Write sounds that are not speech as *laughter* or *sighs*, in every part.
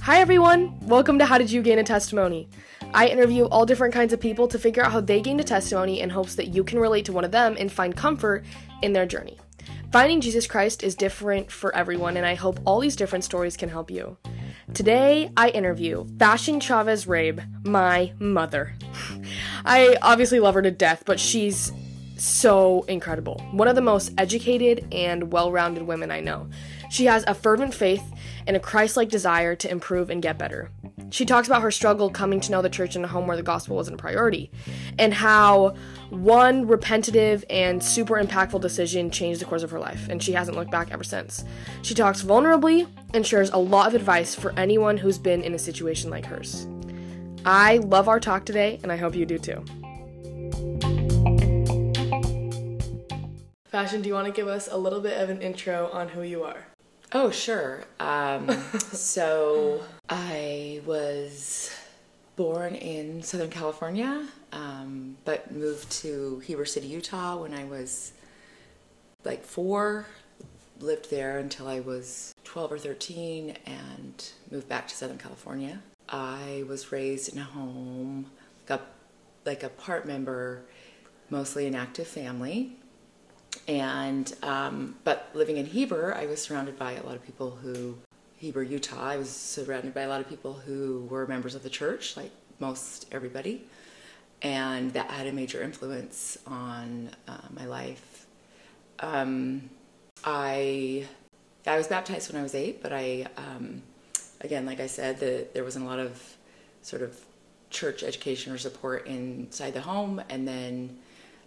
Hi, everyone. Welcome to How Did You Gain a Testimony? I interview all different kinds of people to figure out how they gained a testimony in hopes that you can relate to one of them and find comfort in their journey. Finding Jesus Christ is different for everyone, and I hope all these different stories can help you. Today, I interview Fashion Chavez Rabe, my mother. *laughs* I obviously love her to death, but she's so incredible. One of the most educated and well rounded women I know. She has a fervent faith and a Christ like desire to improve and get better. She talks about her struggle coming to know the church in a home where the gospel wasn't a priority, and how one repetitive and super impactful decision changed the course of her life, and she hasn't looked back ever since. She talks vulnerably and shares a lot of advice for anyone who's been in a situation like hers. I love our talk today, and I hope you do too. Fashion, do you want to give us a little bit of an intro on who you are? Oh, sure. Um, *laughs* so I was born in Southern California, um, but moved to Heber City, Utah when I was like four. Lived there until I was 12 or 13 and moved back to Southern California. I was raised in a home, like a, like a part member, mostly an active family and um, but living in Heber, I was surrounded by a lot of people who Heber, Utah. I was surrounded by a lot of people who were members of the church, like most everybody, and that had a major influence on uh, my life. Um, I I was baptized when I was eight, but I um, again, like I said, the, there wasn't a lot of sort of church education or support inside the home, and then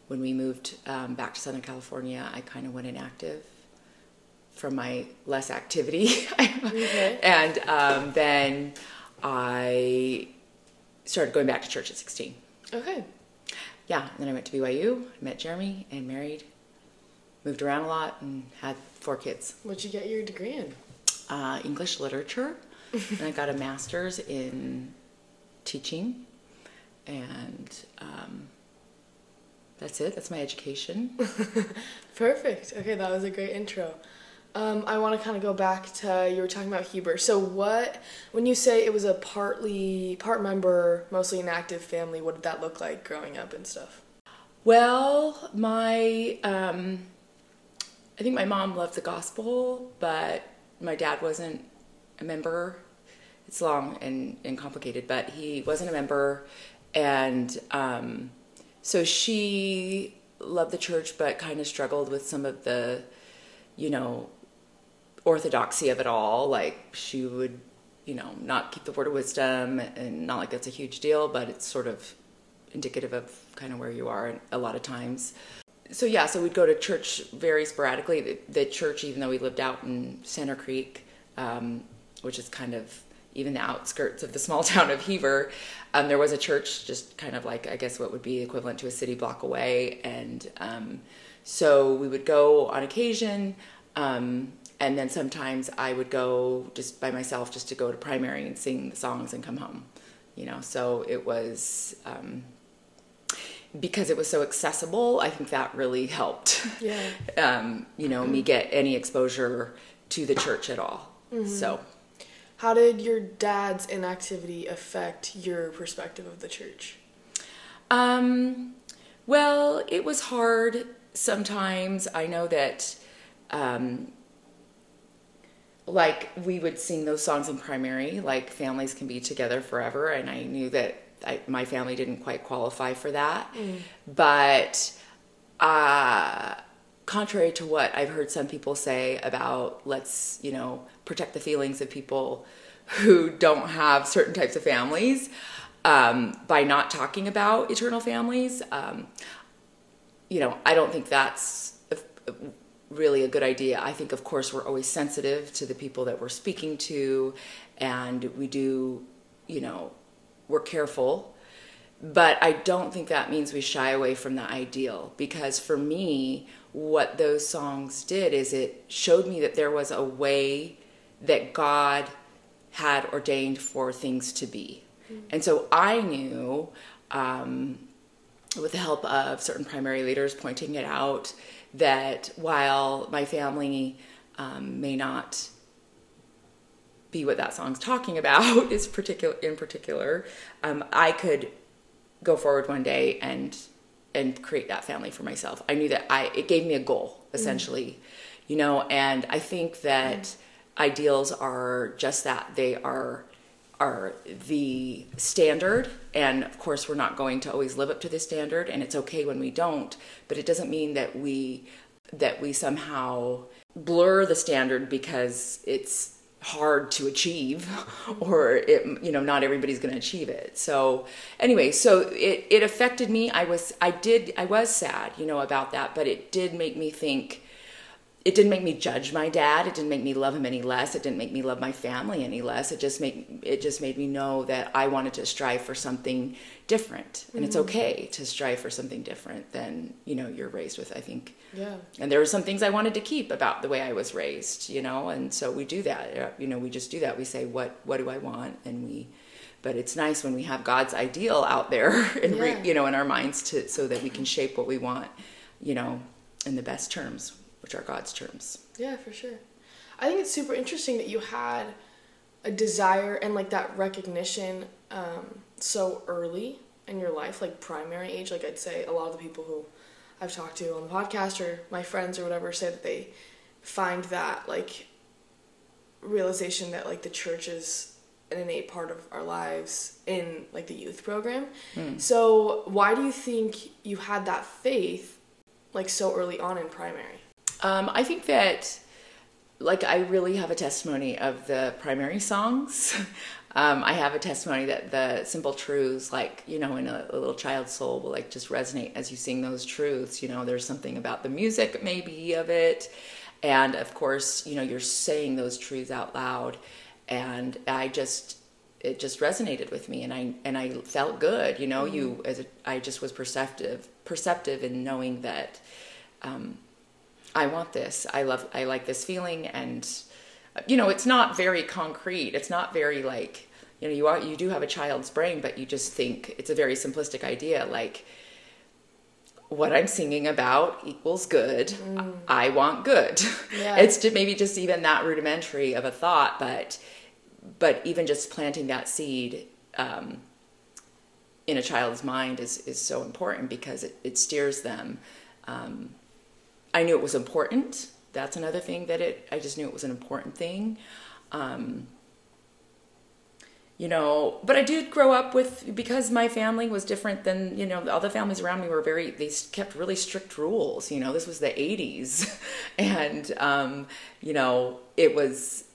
when we moved um, back to Southern California, I kind of went inactive from my less activity. okay. *laughs* And um, then I started going back to church at 16. Okay. Yeah, and then I went to BYU, met Jeremy, and married. Moved around a lot and had four kids. What'd you get your degree in? Uh, English literature. *laughs* and I got a master's in teaching. And um, that's it. That's my education. *laughs* Perfect. Okay, that was a great intro. Um, I want to kind of go back to you were talking about Heber. So what when you say it was a partly part member, mostly an active family, what did that look like growing up and stuff? Well, my um, I think my mom loved the gospel, but my dad wasn't a member. It's long and, and complicated, but he wasn't a member, and um, so she loved the church but kind of struggled with some of the you know orthodoxy of it all. Like she would you know not keep the word of wisdom and not like that's a huge deal but it's sort of indicative of kind of where you are a lot of times. So yeah so we'd go to church very sporadically. The, the church even though we lived out in center creek um, which is kind of even the outskirts of the small *laughs* town of Heber. um, there was a church just kind of like I guess what would be equivalent to a city block away, and um, so we would go on occasion, um, and then sometimes I would go just by myself just to go to primary and sing the songs and come home, you know. So it was um, because it was so accessible. I think that really helped. Yeah. *laughs* Um, you know, me get any exposure to the church at all. Mm-hmm. So how did your dad's inactivity affect your perspective of the church? Um, well, it was hard sometimes. I know that, um, like, we would sing those songs in primary, like, families can be together forever, and I knew that I, my family didn't quite qualify for that. Mm. But, uh, contrary to what I've heard some people say about let's, you know, protect the feelings of people who don't have certain types of families um, by not talking about eternal families. Um, you know, I don't think that's really a good idea. I think, of course, we're always sensitive to the people that we're speaking to, and we do, you know, we're careful. But I don't think that means we shy away from the ideal because for me, what those songs did is it showed me that there was a way that God had ordained for things to be. Mm-hmm. And so I knew, um, with the help of certain primary leaders pointing it out, that while my family um, may not be what that song's talking about *laughs* is particular in particular um, i could go forward one day and and create that family for myself i knew that i it gave me a goal essentially mm. you know and i think that mm. Ideals are just that. They are are the standard. And of course we're not going to always live up to the standard and it's okay when we don't. But it doesn't mean that we that we somehow blur the standard because it's hard to achieve *laughs* or it you know not everybody's going to achieve it. So anyway so it it affected me. I was i did i was sad you know about that but it did make me think it didn't make me judge my dad. It didn't make me love him any less. It didn't make me love my family any less. It just made it just made me know that i wanted to strive for something different. And mm-hmm. it's okay to strive for something different than you know you're raised with i think. Yeah. And there were some things i wanted to keep about the way i was raised you know and so we do that. You know we just do that. We say what what do i want? And we but it's nice when we have god's ideal out there *laughs* and yeah. you know in our minds to so that we can shape what we want you know in the best terms which are God's terms. Yeah, for sure. I think it's super interesting that you had a desire and like that recognition um, so early in your life, like primary age. Like I'd say a lot of the people who I've talked to on the podcast or my friends or whatever say that they find that like realization that like the church is an innate part of our lives in like the youth program. Mm. So why do you think you had that faith like so early on in primary? Um, I think that, like, I really have a testimony of the primary songs. *laughs* um, I have a testimony that the simple truths, like, you know, in a, a, little child's soul, will like just resonate as you sing those truths. You know, there's something about the music, maybe, of it. And of course, you know, you're saying those truths out loud. And I just, it just resonated with me and I and I felt good, you know, mm-hmm. you as a, I just was perceptive perceptive in knowing that um, I want this. I love, I like this feeling. And, you know, it's not very concrete. It's not very like, you know, you are, you do have a child's brain, but you just think it's a very simplistic idea. Like, what I'm singing about equals good. Mm. I want good. Yeah. It's just maybe just even that rudimentary of a thought, but but even just planting that seed um, in a child's mind is is so important because it, it steers them um, I knew it was important. That's another thing that it, I just knew it was an important thing. Um, you know, but I did grow up with, because my family was different than, you know, all the families around me were very, they kept really strict rules. You know, this was the 80s. *laughs* and, um, you know, it was,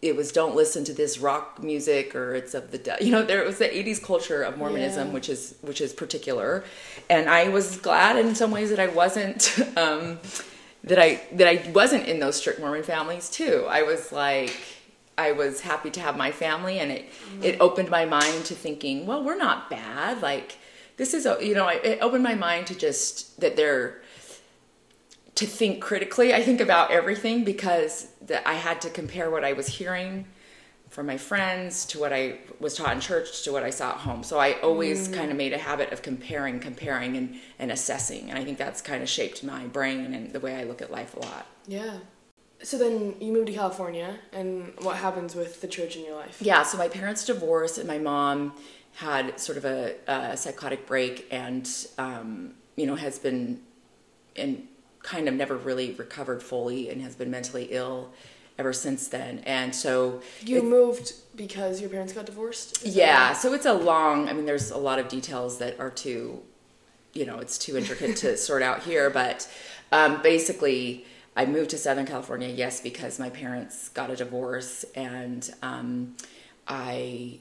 it was don't listen to this rock music or it's of the de-. you know there was the 80s culture of mormonism yeah. which is which is particular and i was glad in some ways that i wasn't *laughs* um, that i that i wasn't in those strict mormon families too i was like i was happy to have my family and it mm-hmm. it opened my mind to thinking well we're not bad like this is a you know it opened my mind to just that they're to think critically, I think, about everything because that I had to compare what I was hearing from my friends to what I was taught in church to what I saw at home. So I always mm. kind of made a habit of comparing, comparing, and, and assessing. And I think that's kind of shaped my brain and the way I look at life a lot. Yeah. So then you moved to California, and what happens with the church in your life? Yeah, so my parents divorced, and my mom had sort of a, a psychotic break and, um, you know, has been in kind of never really recovered fully and has been mentally ill ever since then. And so you it, moved because your parents got divorced. Yeah, so it's a long. I mean, there's a lot of details that are too, you know, it's too intricate to *laughs* sort out here. But um, basically, I moved to Southern California, yes, because my parents got a divorce, and um, I.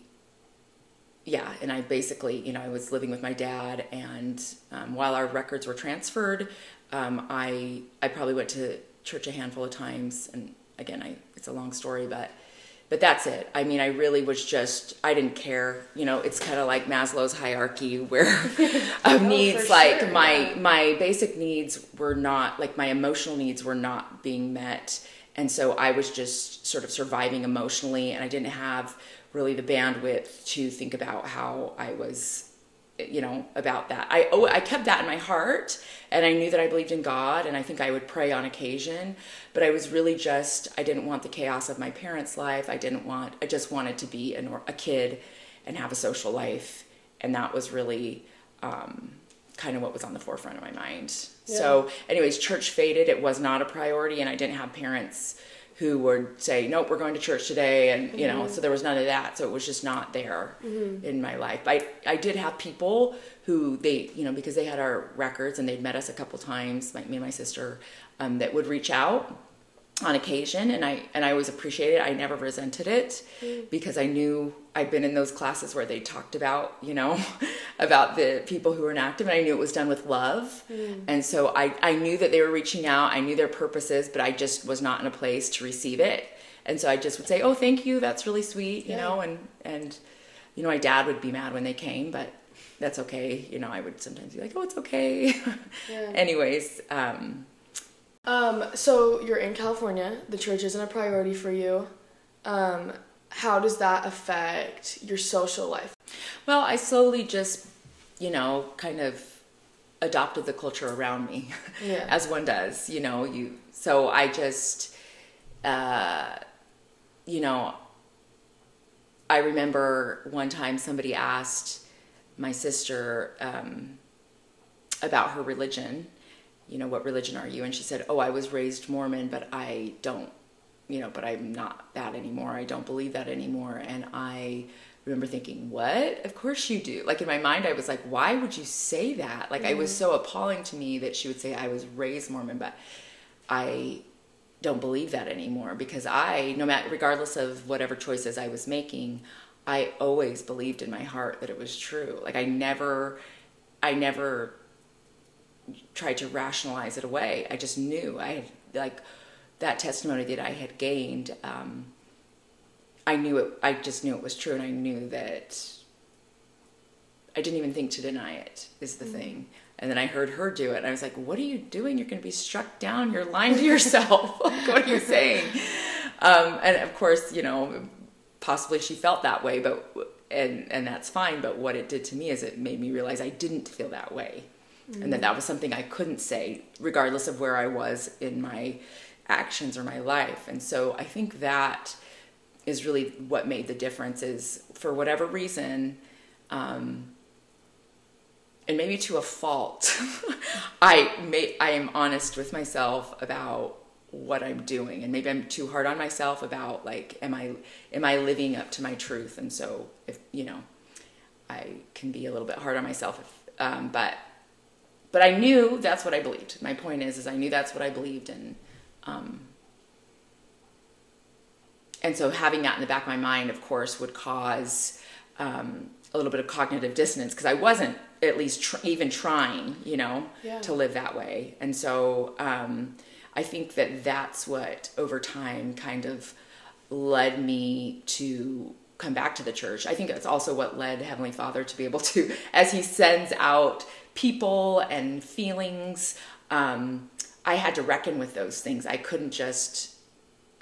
Yeah, and I basically, you know, I was living with my dad, and um, while our records were transferred, um, I I probably went to church a handful of times, and again, I it's a long story, but but that's it. I mean, I really was just I didn't care. You know, it's kind of like Maslow's hierarchy where *laughs* of oh, needs. Like sure, my yeah. my basic needs were not like my emotional needs were not being met, and so I was just sort of surviving emotionally, and I didn't have really the bandwidth to think about how I was you know about that. I oh i kept that in my heart and i knew that i believed in god and i think i would pray on occasion but i was really just i didn't want the chaos of my parents life. I didn't want i just wanted to be a, a kid and have a social life and that was really um, kind of what was on the forefront of my mind. Yeah. so anyways church faded. It was not a priority and i didn't have parents who would say, "Nope, we're going to church today," and you know, mm-hmm. so there was none of that. So it was just not there mm-hmm. in my life. I I did have people who they you know because they had our records and they'd met us a couple times, like me and my sister, um, that would reach out on occasion and I and I always appreciated it. I never resented it mm. because I knew I'd been in those classes where they talked about, you know, *laughs* about the people who were inactive and I knew it was done with love. Mm. And so I, I knew that they were reaching out. I knew their purposes, but I just was not in a place to receive it. And so I just would say, Oh, thank you, that's really sweet, you yeah. know, and and you know, my dad would be mad when they came, but that's okay. You know, I would sometimes be like, Oh, it's okay. *laughs* Yeah. Anyways, um um, so you're in California. The church isn't a priority for you. Um, how does that affect your social life? Well, I slowly just, you know, kind of adopted the culture around me, yeah. *laughs* as one does. You know, you. So I just, uh, you know, I remember one time somebody asked my sister um, about her religion you know, what religion are you? And she said, oh, I was raised Mormon, but I don't, you know, but I'm not that anymore. I don't believe that anymore. And I remember thinking, what? Of course you do. Like in my mind, I was like, why would you say that? Like mm-hmm. I was mm-hmm. so appalling to me that she would say I was raised Mormon, but I don't believe that anymore because I, no matter, regardless of whatever choices I was making, I always believed in my heart that it was true. Like I never, I never tried to rationalize it away. I just knew I had like that testimony that I had gained. Um, I knew it. I just knew it was true, and I knew that I didn't even think to deny it. Is the mm-hmm. thing. And then I heard her do it, and I was like, "What are you doing? You're going to be struck down. You're lying to yourself. *laughs* like, what are you saying?" Um, and of course, you know, possibly she felt that way, but and and that's fine. But what it did to me is it made me realize I didn't feel that way mm. and that that was something I couldn't say, regardless of where I was in my actions or my life. And so I think that is really what made the difference. Is for whatever reason. Um, and maybe to a fault, *laughs* I may I am honest with myself about what I'm doing, and maybe I'm too hard on myself about like, am I am I living up to my truth? And so, if you know, I can be a little bit hard on myself, if, um, but but I knew that's what I believed. My point is, is I knew that's what I believed, and um, and so having that in the back of my mind, of course, would cause um, a little bit of cognitive dissonance because I wasn't at least tr- even trying, you know, yeah. to live that way. And so um, I think that that's what over time kind of led me to come back to the church. I think that's also what led Heavenly Father to be able to, *laughs* as He sends out people and feelings, um, I had to reckon with those things. I couldn't just,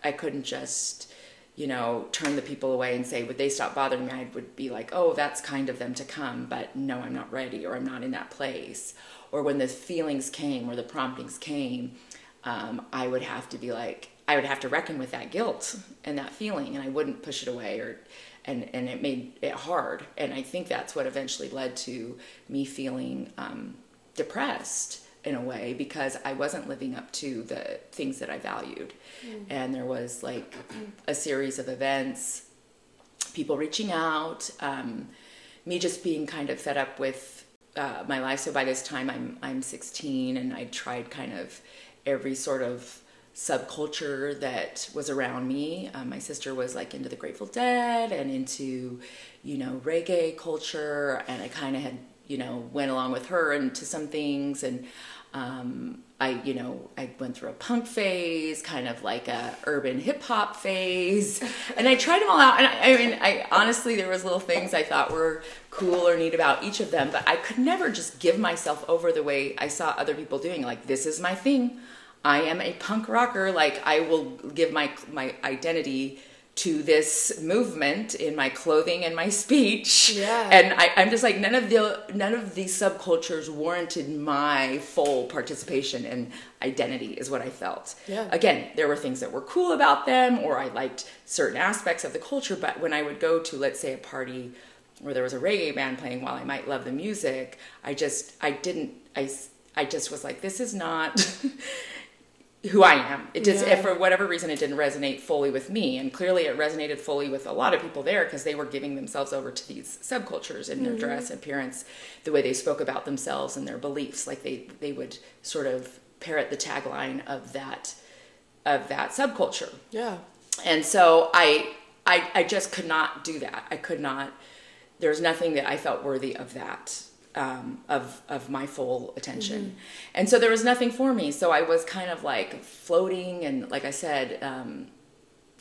I couldn't just, you know, turn the people away and say, would they stop bothering me? I would be like, oh, that's kind of them to come, but no, I'm not ready or I'm not in that place. Or when the feelings came or the promptings came, um, I would have to be like, I would have to reckon with that guilt and that feeling, and I wouldn't push it away or and and it made it hard. And I think that's what eventually led to me feeling um, depressed in a way because I wasn't living up to the things that I valued. Mm. And there was like a series of events, people reaching out, um, me just being kind of fed up with uh, my life. So by this time, I'm I'm 16, and I tried kind of every sort of subculture that was around me. Um, my sister was like into the Grateful Dead and into, you know, reggae culture, and I kind of had, you know, went along with her into some things, and um, I, you know, I went through a punk phase, kind of like a urban hip hop phase, and I tried them all out. And I, I mean, I honestly, there was little things I thought were cool or neat about each of them, but I could never just give myself over the way I saw other people doing. Like, this is my thing. I am a punk rocker. Like I will give my my identity to this movement in my clothing and my speech. Yeah. And I, I'm just like none of the none of these subcultures warranted my full participation and identity is what I felt. Yeah. Again, there were things that were cool about them or I liked certain aspects of the culture, but when I would go to let's say a party where there was a reggae band playing while I might love the music, I just I didn't I I just was like this is not who I am. It just, Yeah. if for whatever reason, it didn't resonate fully with me, and clearly it resonated fully with a lot of people there because they were giving themselves over to these subcultures in their dress, mm-hmm. appearance, the way they spoke about themselves and their beliefs. Like they they would sort of parrot the tagline of that of that subculture Yeah. and so I, I i just could not do that i could not there's nothing that i felt worthy of that um, of of my full attention and so there was nothing for me so i was kind of like floating and like i said um,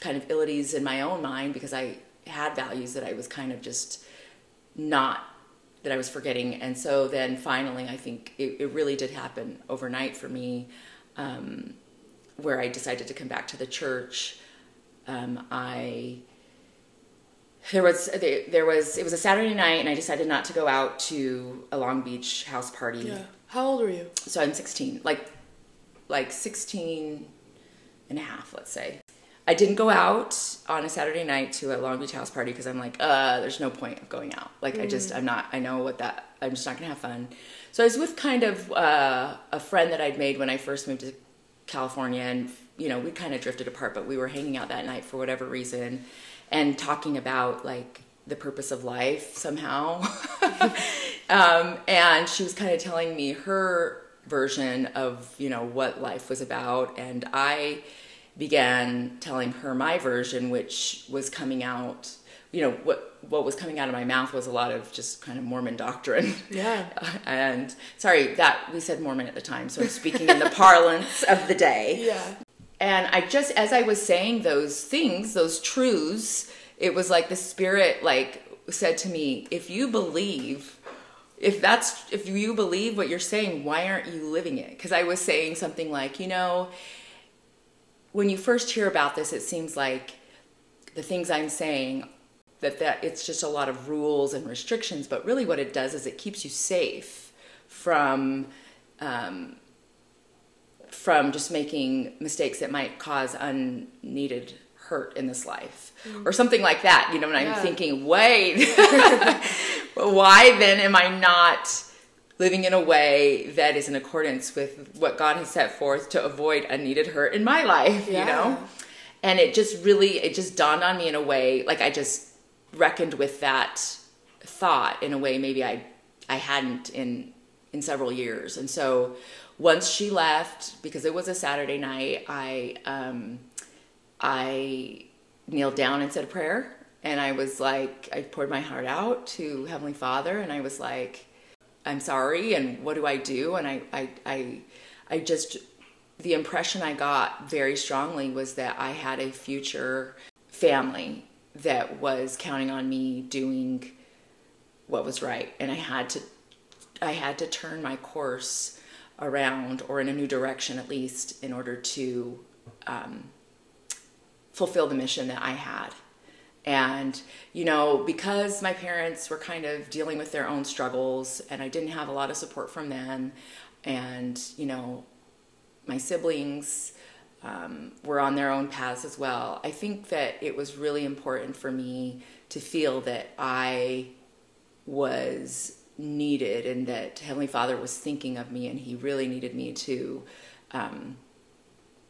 kind of ill at ease in my own mind because i had values that i was kind of just not that I was forgetting. And so then finally, I think it, it really did happen overnight for me, um, where I decided to come back to the church. Um, I there was there, was it was a Saturday night, and I decided not to go out to a Long Beach house party. Yeah. How old were you? So I'm 16, like like 16 and a half, let's say. I didn't go out on a Saturday night to a Long Beach house party because I'm like, uh, there's no point of going out. Like, I just, I'm not, I know what that, I'm just not gonna have fun. So I was with kind of uh, a friend that I'd made when I first moved to California, and you know, we kind of drifted apart, but we were hanging out that night for whatever reason and talking about like the purpose of life somehow. *laughs* um, and she was kind of telling me her version of you know what life was about and i began telling her my version which was coming out you know what what was coming out of my mouth was a lot of just kind of mormon doctrine Yeah. *laughs* and sorry that we said mormon at the time so i'm speaking in the *laughs* parlance of the day Yeah. And I just, as I was saying those things, those truths, it was like the spirit like said to me, if you believe, if that's, if you believe what you're saying, why aren't you living it? Because I was saying something like, you know, when you first hear about this, it seems like the things I'm saying that that it's just a lot of rules and restrictions, but really what it does is it keeps you safe from um, from just making mistakes that might cause unneeded hurt in this life mm. or something like that you know and i'm Yeah. thinking wait *laughs* why then am i not living in a way that is in accordance with what god has set forth to avoid unneeded hurt in my life Yeah. you know and it just really it just dawned on me in a way like i just reckoned with that thought in a way maybe i i hadn't in in several years and so once she left because it was a saturday night i um i kneeled down and said a prayer. And i was like i poured my heart out to heavenly father. And i was like i'm sorry. And what do i do? And i i i, I just the impression i got very strongly was that i had a future family that was counting on me doing what was right. And i had to i had to turn my course around or in a new direction at least in order to um, fulfill the mission that i had and you know because my parents were kind of dealing with their own struggles and i didn't have a lot of support from them and you know my siblings um, were on their own paths as well. I think that it was really important for me to feel that I was needed and that Heavenly Father was thinking of me and He really needed me to um,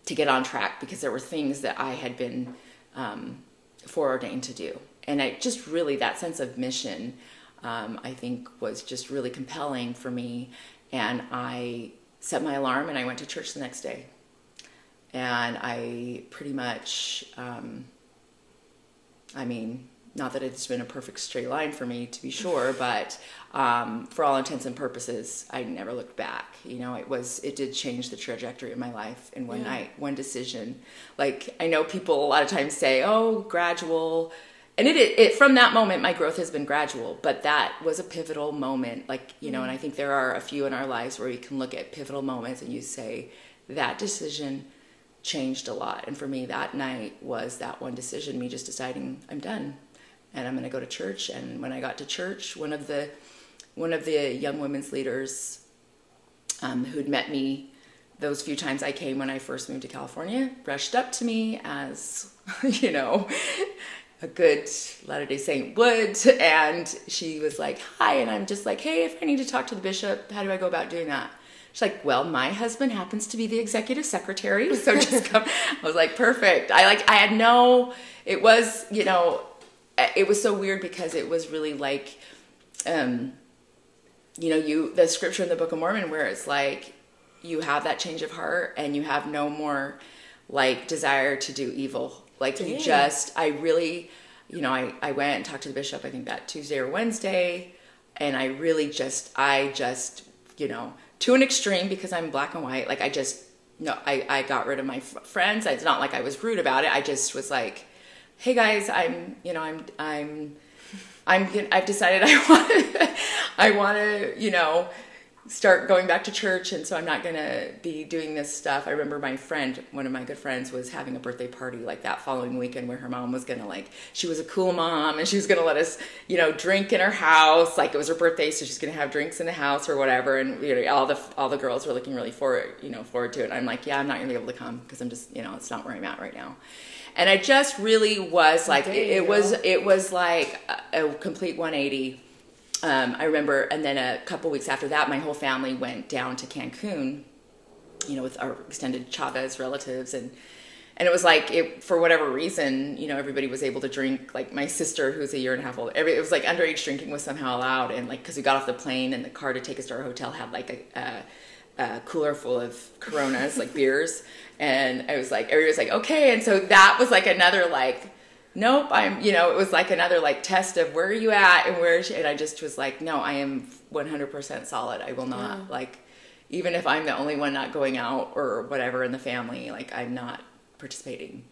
to get on track because there were things that I had been um, foreordained to do, and I just really that sense of mission. Um, I think was just really compelling for me, and I set my alarm and I went to church the next day and I pretty much, um, I mean, not that it's been a perfect straight line for me to be sure, but um, for all intents and purposes, I never looked back. You know, it was it did change the trajectory of my life in one Yeah. night, one decision. Like I know people a lot of times say, "Oh, gradual." And it, it, it from that moment, my growth has been gradual, but that was a pivotal moment. Like you know, and I think there are a few in our lives where we can look at pivotal moments and you say, "That decision changed a lot. And for me, that night was that one decision, me just deciding I'm done and I'm going to go to church. And when I got to church, one of the one of the young women's leaders um, who'd met me those few times I came when I first moved to California brushed up to me as, *laughs* you know, a good Latter day Saint would. And she was like, Hi. And I'm just like, Hey, if I need to talk to the bishop, how do I go about doing that? She's like, Well, my husband happens to be the executive secretary. So *laughs* just come. I was like, Perfect. I like, I had no, it was, you know, it was so weird because it was really like, um, you know, you, the scripture in the Book of Mormon where it's like, you have that change of heart and you have no more like desire to do evil. Like Dang. you just, I really, you know, I, I went and talked to the bishop, I think that Tuesday or Wednesday. And I really just, I just, you know, to an extreme because I'm black and white. Like I just, no, I, I got rid of my f- friends. It's not like I was rude about it. I just was like, hey guys, I'm, you know, I'm, I'm, I'm, I've decided I *laughs* want I want to, you know, start going back to church and so i'm not going to be doing this stuff. I remember my friend one of my good friends was having a birthday party like that following weekend where her mom was going to like she was a cool mom and she was going to let us you know drink in her house like it was her birthday so she's going to have drinks in the house or whatever and you know all the all the girls were looking really forward you know forward to it. And i'm like yeah i'm not going to be able to come because i'm just you know it's not where i'm at right now and i just really was like it, it was it was like a, a complete 180 um, I remember, and then a couple weeks after that, my whole family went down to Cancun, you know, with our extended Chavez relatives, and and it was like it for whatever reason, you know, everybody was able to drink. Like my sister, who's a year and a half old, every, it was like underage drinking was somehow allowed, and like because we got off the plane and the car to take us to our hotel had like a. a a cooler full of Coronas, like *laughs* beers, and I was like, everybody was like, okay, and so that was like another like nope i'm you know it was like another like test of where are you at and where she, and i just was like no i am 100% solid. I will not yeah. like even if i'm the only one not going out or whatever in the family like i'm not participating.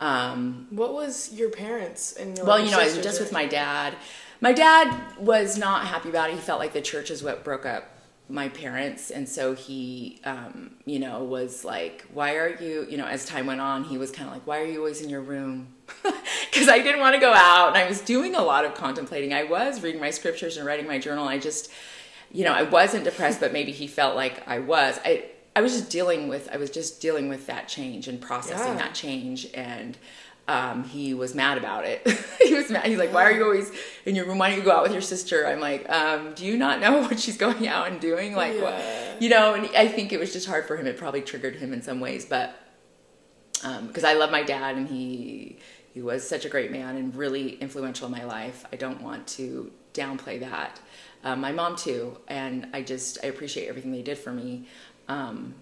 Um, what was your parents and your well you know i was just with my dad. My dad was not happy about it. He felt like the church is what broke up my parents and so he um, you know was like why are you you know as time went on he was kind of like why are you always in your room? *laughs* Because i didn't want to go out and i was doing a lot of contemplating. I was reading my scriptures and writing my journal. I just you know i wasn't depressed but maybe he felt like i was. I i was just dealing with i was just dealing with that change and processing yeah. that change and um, he was mad about it. *laughs* he was mad. He's like, "Why are you always in your room? Why don't you go out with your sister?" I'm like, um, "Do you not know *laughs* what she's going out and doing? Like, yeah. what? you know?" And I think it was just hard for him. It probably triggered him in some ways, but because um, I love my dad and he he was such a great man and really influential in my life. I don't want to downplay that. Um, my mom too, and I just I appreciate everything they did for me. Um,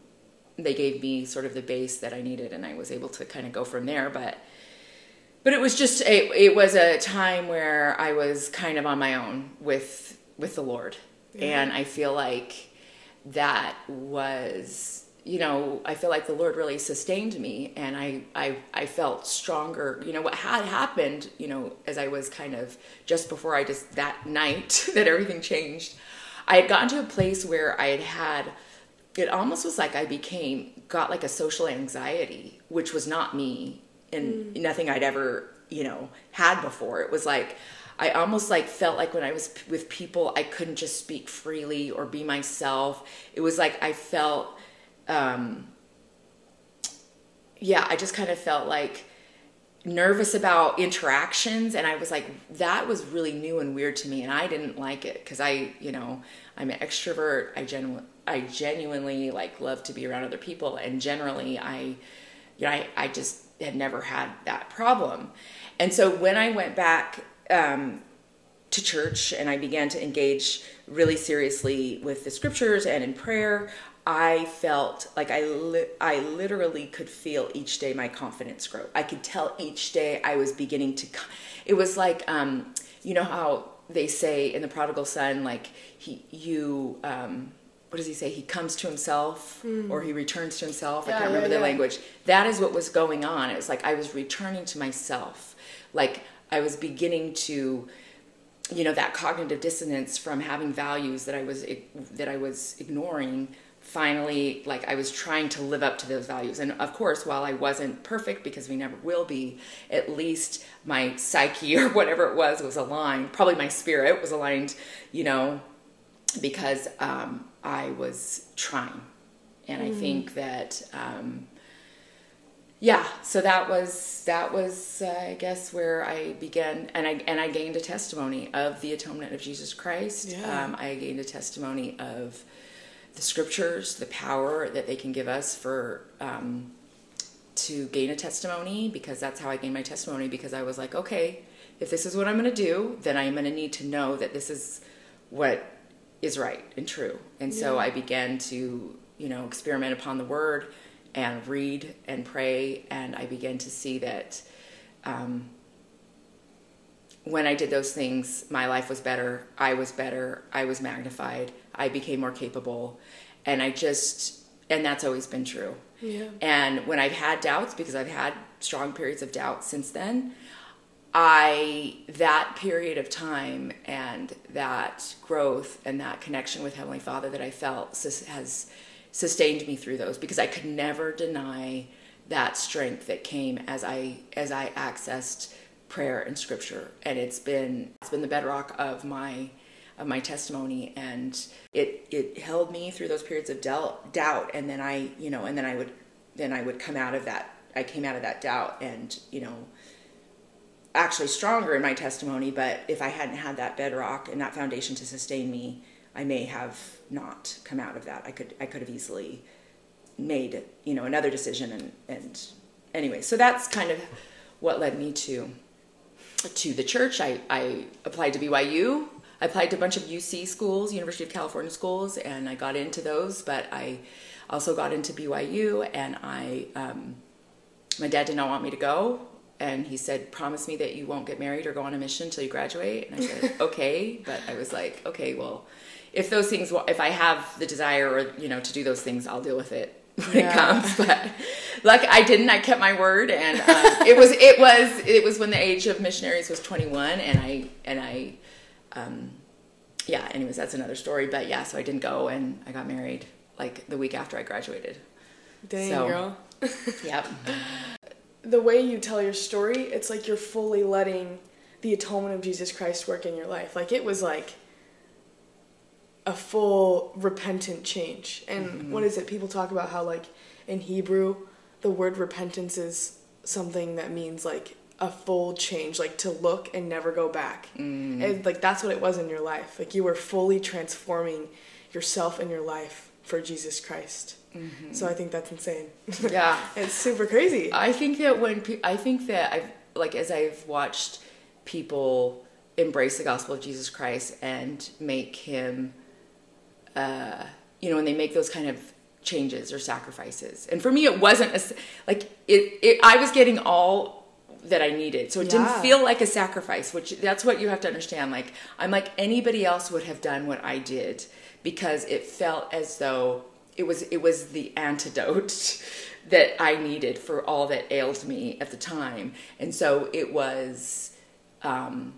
they gave me sort of the base that I needed, and I was able to kind of go from there. But but it was just a, it was a time where I was kind of on my own with with the Lord, yeah. and I feel like that was you know I feel like the Lord really sustained me, and I I I felt stronger. You know what had happened, you know, as I was kind of just before I just that night *laughs* that everything changed. I had gotten to a place where I had had it almost was like I became got like a social anxiety, which was not me and mm. nothing I'd ever, you know, had before. It was like I almost like felt like when I was with people, I couldn't just speak freely or be myself. It was like I felt, um, yeah, I just kind of felt like nervous about interactions and i was like that was really new and weird to me and i didn't like it because i you know i'm an extrovert i genuinely i genuinely like love to be around other people and generally i you know i, I just had never had that problem. And so when I went back um, to church and I began to engage really seriously with the scriptures and in prayer, I felt like I li- I literally could feel each day my confidence grow. I could tell each day I was beginning to. It was like um, you know how they say in the prodigal son, like he you um, what does he say? He comes to himself mm. or he returns to himself. Yeah, I can't remember yeah, the yeah. language. That is what was going on. It was like I was returning to myself. Like I was beginning to, you know, that cognitive dissonance from having values that I was that I was ignoring finally like I was trying to live up to those values. And of course, while I wasn't perfect because we never will be, at least my psyche *laughs* or whatever it was was aligned. Probably my spirit was aligned, you know, because um, I was trying. And I think that um, yeah so that was that was uh, i guess where i began and i and i gained a testimony of the atonement of jesus christ Yeah. um, i gained a testimony of the scriptures the power that they can give us for um, to gain a testimony because that's how i gained my testimony because i was like okay if this is what i'm going to do then i'm going to need to know that this is what is right and true. And so i began to you know experiment upon the word and read and pray and i began to see that um, when i did those things my life was better i was better i was magnified i became more capable and i just and that's always been true. Yeah. and when i've had doubts because i've had strong periods of doubt since then I that period of time and that growth and that connection with Heavenly Father that I felt has sustained me through those because I could never deny that strength that came as I as I accessed prayer and scripture. And it's been it's been the bedrock of my of my testimony. And it it held me through those periods of doubt doubt. And then I you know and then I would then I would come out of that I came out of that doubt and you know actually stronger in my testimony, but if I hadn't had that bedrock and that foundation to sustain me, I may have not come out of that. I could I could have easily made you know another decision and and anyway, so that's kind of what led me to to the church. I I applied to BYU. I applied to a bunch of UC schools, University of California schools, and I got into those. But I also got into BYU, and I um, my dad did not want me to go and he said promise me that you won't get married or go on a mission until you graduate. And i said *laughs* okay. But i was like okay well if those things if i have the desire or you know to do those things i'll deal with it when Yeah. it comes. *laughs* But like i didn't. I kept my word. And um, it was it was it was when the age of missionaries was 21 and i and i um, yeah anyways that's another story. But yeah so i didn't go and i got married like the week after i graduated. Dang, So- girl. yep *laughs* The way you tell your story, it's like you're fully letting the atonement of Jesus Christ work in your life. Like it was like a full repentant change. And mm-hmm. what is it? People talk about how like in Hebrew, the word repentance is something that means like a full change, like to look and never go back. Mm-hmm. And like that's what it was in your life. Like you were fully transforming yourself and your life for Jesus Christ. So I think that's insane. *laughs* yeah it's super crazy. I think that when pe- I think that I've like as I've watched people embrace the gospel of Jesus Christ and make him, uh, you know, when they make those kind of changes or sacrifices. And for me, it wasn't a, like it, it. I was getting all that I needed, so it Yeah. didn't feel like a sacrifice. Which that's what you have to understand. Like I'm like anybody else would have done what I did because it felt as though it was it was the antidote *laughs* that I needed for all that ailed me at the time, and so it was. Um,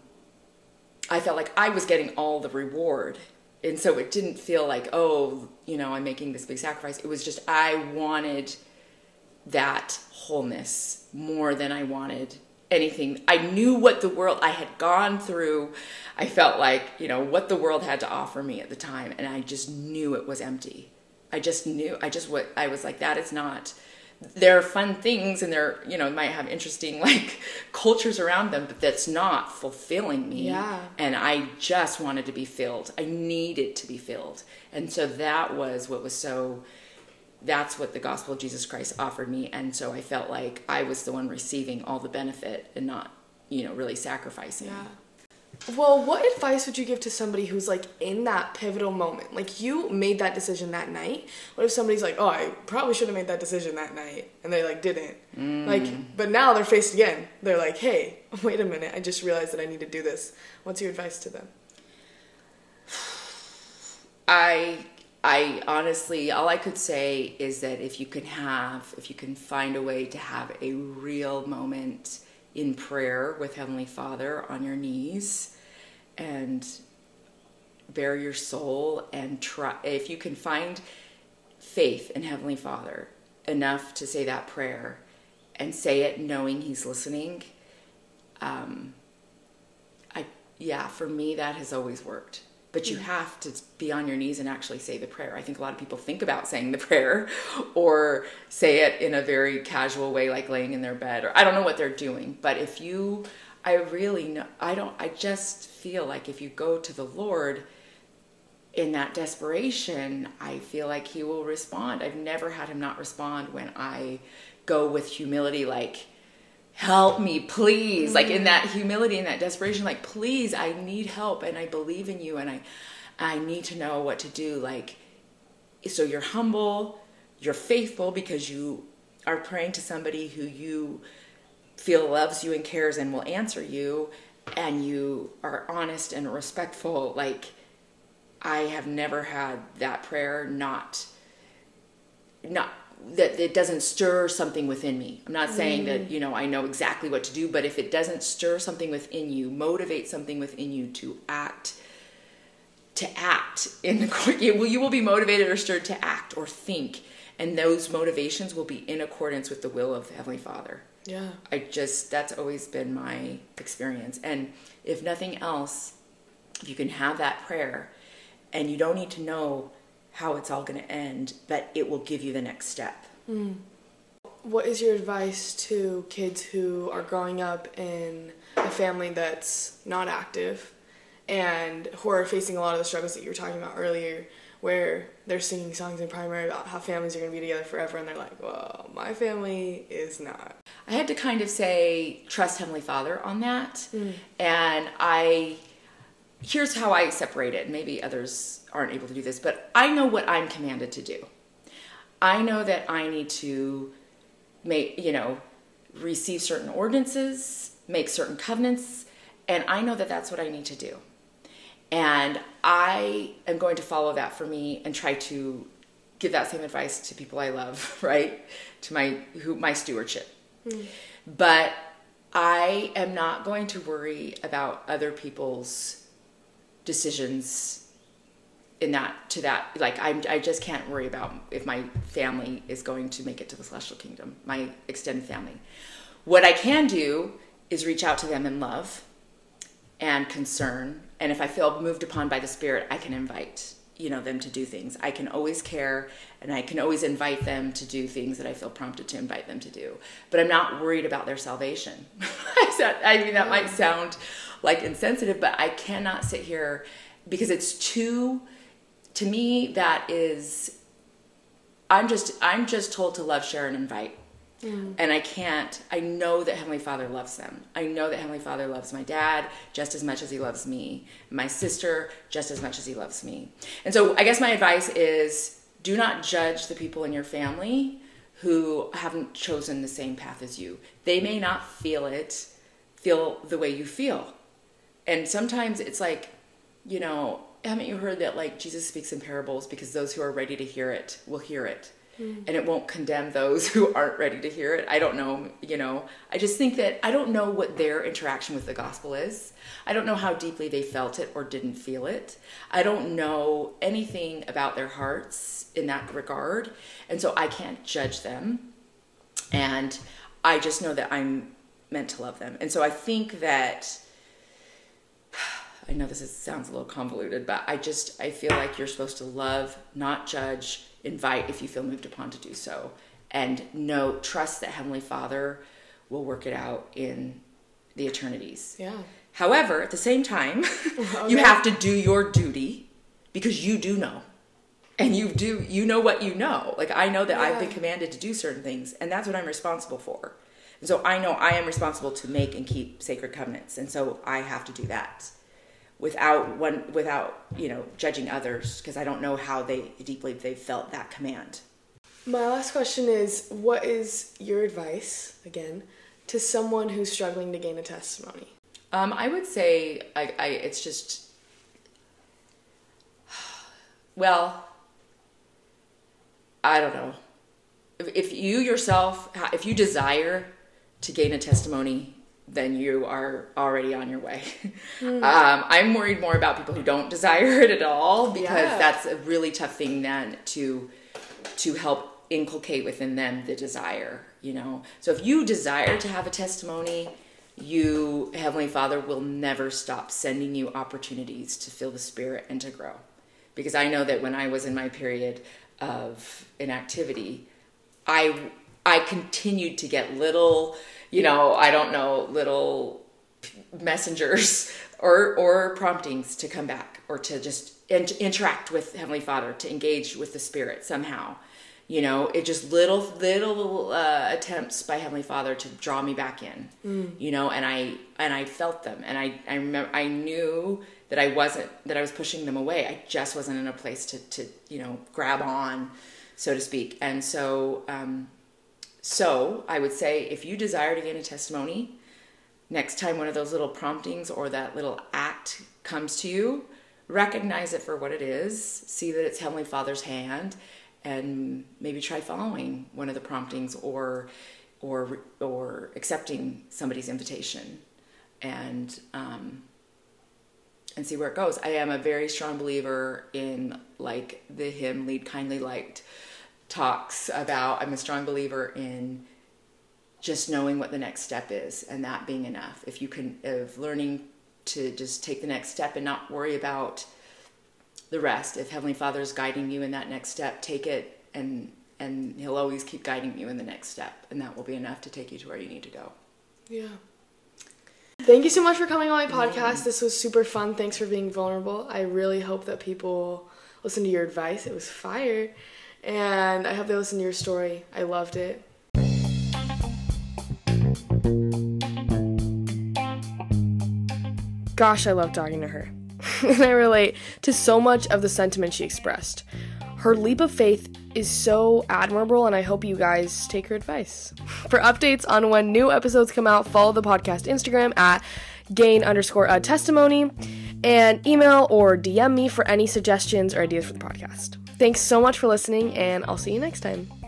I felt like I was getting all the reward. And so it didn't feel like, oh, you know, I'm making this big sacrifice. It was just, I wanted that wholeness more than I wanted anything. I knew what the world, I had gone through. I felt like, you know, what the world had to offer me at the time. And I just knew it was empty. I just knew, I just, what, I was like, that is not, there are fun things and they're, you know, might have interesting *laughs* like cultures around them, but that's not fulfilling me. Yeah. And I just wanted to be filled. I needed to be filled. And so that was what was so that's what the gospel of Jesus Christ offered me. And so I felt like I was the one receiving all the benefit and not, you know, really sacrificing. Yeah. Well, what advice would you give to somebody who's like in that pivotal moment? Like you made that decision that night. What if somebody's like, "Oh, I probably should have made that decision that night," and they like didn't. Mm. Like, but now they're faced again. They're like, "Hey, *laughs* wait a minute! I just realized that I need to do this." What's your advice to them? *sighs* I I honestly all I could say is that if you can have if you can find a way to have a real moment in prayer with Heavenly Father on your knees and bare your soul and try if you can find faith in Heavenly Father enough to say that prayer and say it knowing He's listening, um, I yeah, for me that has always worked. But you have to be on your knees and actually say the prayer. I think a lot of people think about saying the *laughs* prayer or say it in a very casual way, like laying in their bed, or I don't know what they're doing. But if you, I really know, I don't, I just feel like if you go to the Lord, in that desperation, I feel like he will respond. I've never had him not respond when I go with humility, like, help me, please. Mm-hmm. Like in that humility and that desperation, like, please, I need help and I believe in you and I I need to know what to do. Like so you're humble, you're faithful because you are praying to somebody who you feel loves you and cares and will answer you and you are honest and respectful like I have never had that prayer not not that it doesn't stir something within me. I'm not saying mm. that, you know, I know exactly what to do, but if it doesn't stir something within you, motivate something within you to act to act in the *laughs* you will be motivated or stirred to act or think and those motivations will be in accordance with the will of the heavenly father yeah i just that's always been my experience and if nothing else if you can have that prayer and you don't need to know how it's all going to end, but it will give you the next step. Mm. What is your advice to kids who are growing up in a family that's not active and who are facing a lot of the struggles that you were talking about earlier, where they're singing songs in primary about how families are going to be together forever, and they're like, well, my family is not. I had to kind of say, trust Heavenly Father on that. Mm. And I here's how I separate it. Maybe others aren't able to do this, but I know what I'm commanded to do. I know that I need to make, you know, receive certain ordinances, make certain covenants, and I know that that's what I need to do. And I am going to follow that for me and try to give that same advice to people I love, *laughs* right? To my who my stewardship. Mm. But I am not going to worry about other people's decisions in that to that like I'm, i just can't worry about if my family is going to make it to the celestial kingdom my extended family. What i can do is reach out to them in love and concern and if i feel moved upon by the spirit i can invite you know them to do things. I can always care and i can always invite them to do things that i feel prompted to invite them to do. But i'm not worried about their salvation. *laughs* I mean that might sound like insensitive, but I cannot sit here because it's too to me that is I'm just I'm just told to love, share, and invite. Mm. And I can't, I know that Heavenly Father loves them. I know that Heavenly Father loves my dad just as much as he loves me, my sister just as much as he loves me. And so I guess my advice is do not judge the people in your family who haven't chosen the same path as you. They may not feel it, feel the way you feel and sometimes it's like you know haven't you heard that like jesus speaks in parables because those who are ready to hear it will hear it mm. and it won't condemn those *laughs* who aren't ready to hear it. I don't know you know. I just think that i don't know what their interaction with the gospel is. I don't know how deeply they felt it or didn't feel it. I don't know anything about their hearts in that regard. And so i can't judge them. And i just know that i'm meant to love them. And so i think that *sighs* I know this is, sounds a little convoluted, but I just I feel like you're supposed to love, not judge, invite if you feel moved upon to do so, and know trust that Heavenly Father will work it out in the eternities. Yeah. However, at the same time, *laughs* okay. you have to do your duty because you do know. And you do you know what you know. Like I know that yeah. I've been commanded to do certain things and that's what I'm responsible for. And so I know I am responsible to make and keep sacred covenants. And so I have to do that without one without you know judging others because I don't know how they deeply they felt that command. My last question is what is your advice again to someone who's struggling to gain a testimony? Um, I would say I, I it's just well I don't know if, if you yourself if you desire to gain a testimony then you are already on your way. Mm. *laughs* Um, I'm worried more about people who don't desire it at all because yeah. that's a really tough thing then to to help inculcate within them the desire, you know. So if you desire to have a testimony, you Heavenly Father will never stop sending you opportunities to feel the spirit and to grow. Because I know that when I was in my period of inactivity, I I continued to get little, you know, I don't know, little messengers *laughs* or or promptings to come back or to just in- interact with Heavenly Father, to engage with the Spirit somehow. You know, it just little little uh, attempts by Heavenly Father to draw me back in. Mm. You know, and I and I felt them, and I I remember I knew that I wasn't that I was pushing them away. I just wasn't in a place to to you know grab on, so to speak. And so um, so I would say if you desire to gain a testimony, next time one of those little promptings or that little act comes to you, recognize it for what it is, see that it's Heavenly Father's hand, and maybe try following one of the promptings or or or accepting somebody's invitation and um, and see where it goes. I am a very strong believer in like the hymn "Lead Kindly Light" talks about. I'm a strong believer in just knowing what the next step is and that being enough. If you can, of learning to just take the next step and not worry about the rest. If Heavenly Father is guiding you in that next step, take it and and he'll always keep guiding you in the next step and that will be enough to take you to where you need to go. Yeah. Thank you so much for coming on my podcast. This was super fun. Thanks for being vulnerable. I really hope that people listen to your advice. It was fire. And I hope they listen to your story. I loved it. Gosh, I love talking to her. *laughs* and I relate to so much of the sentiment she expressed. Her leap of faith is so admirable, and I hope you guys take her advice. *laughs* For updates on when new episodes come out, follow the podcast Instagram at gain underscore a testimony and email or DM me for any suggestions or ideas for the podcast. Thanks so much for listening, and I'll see you next time.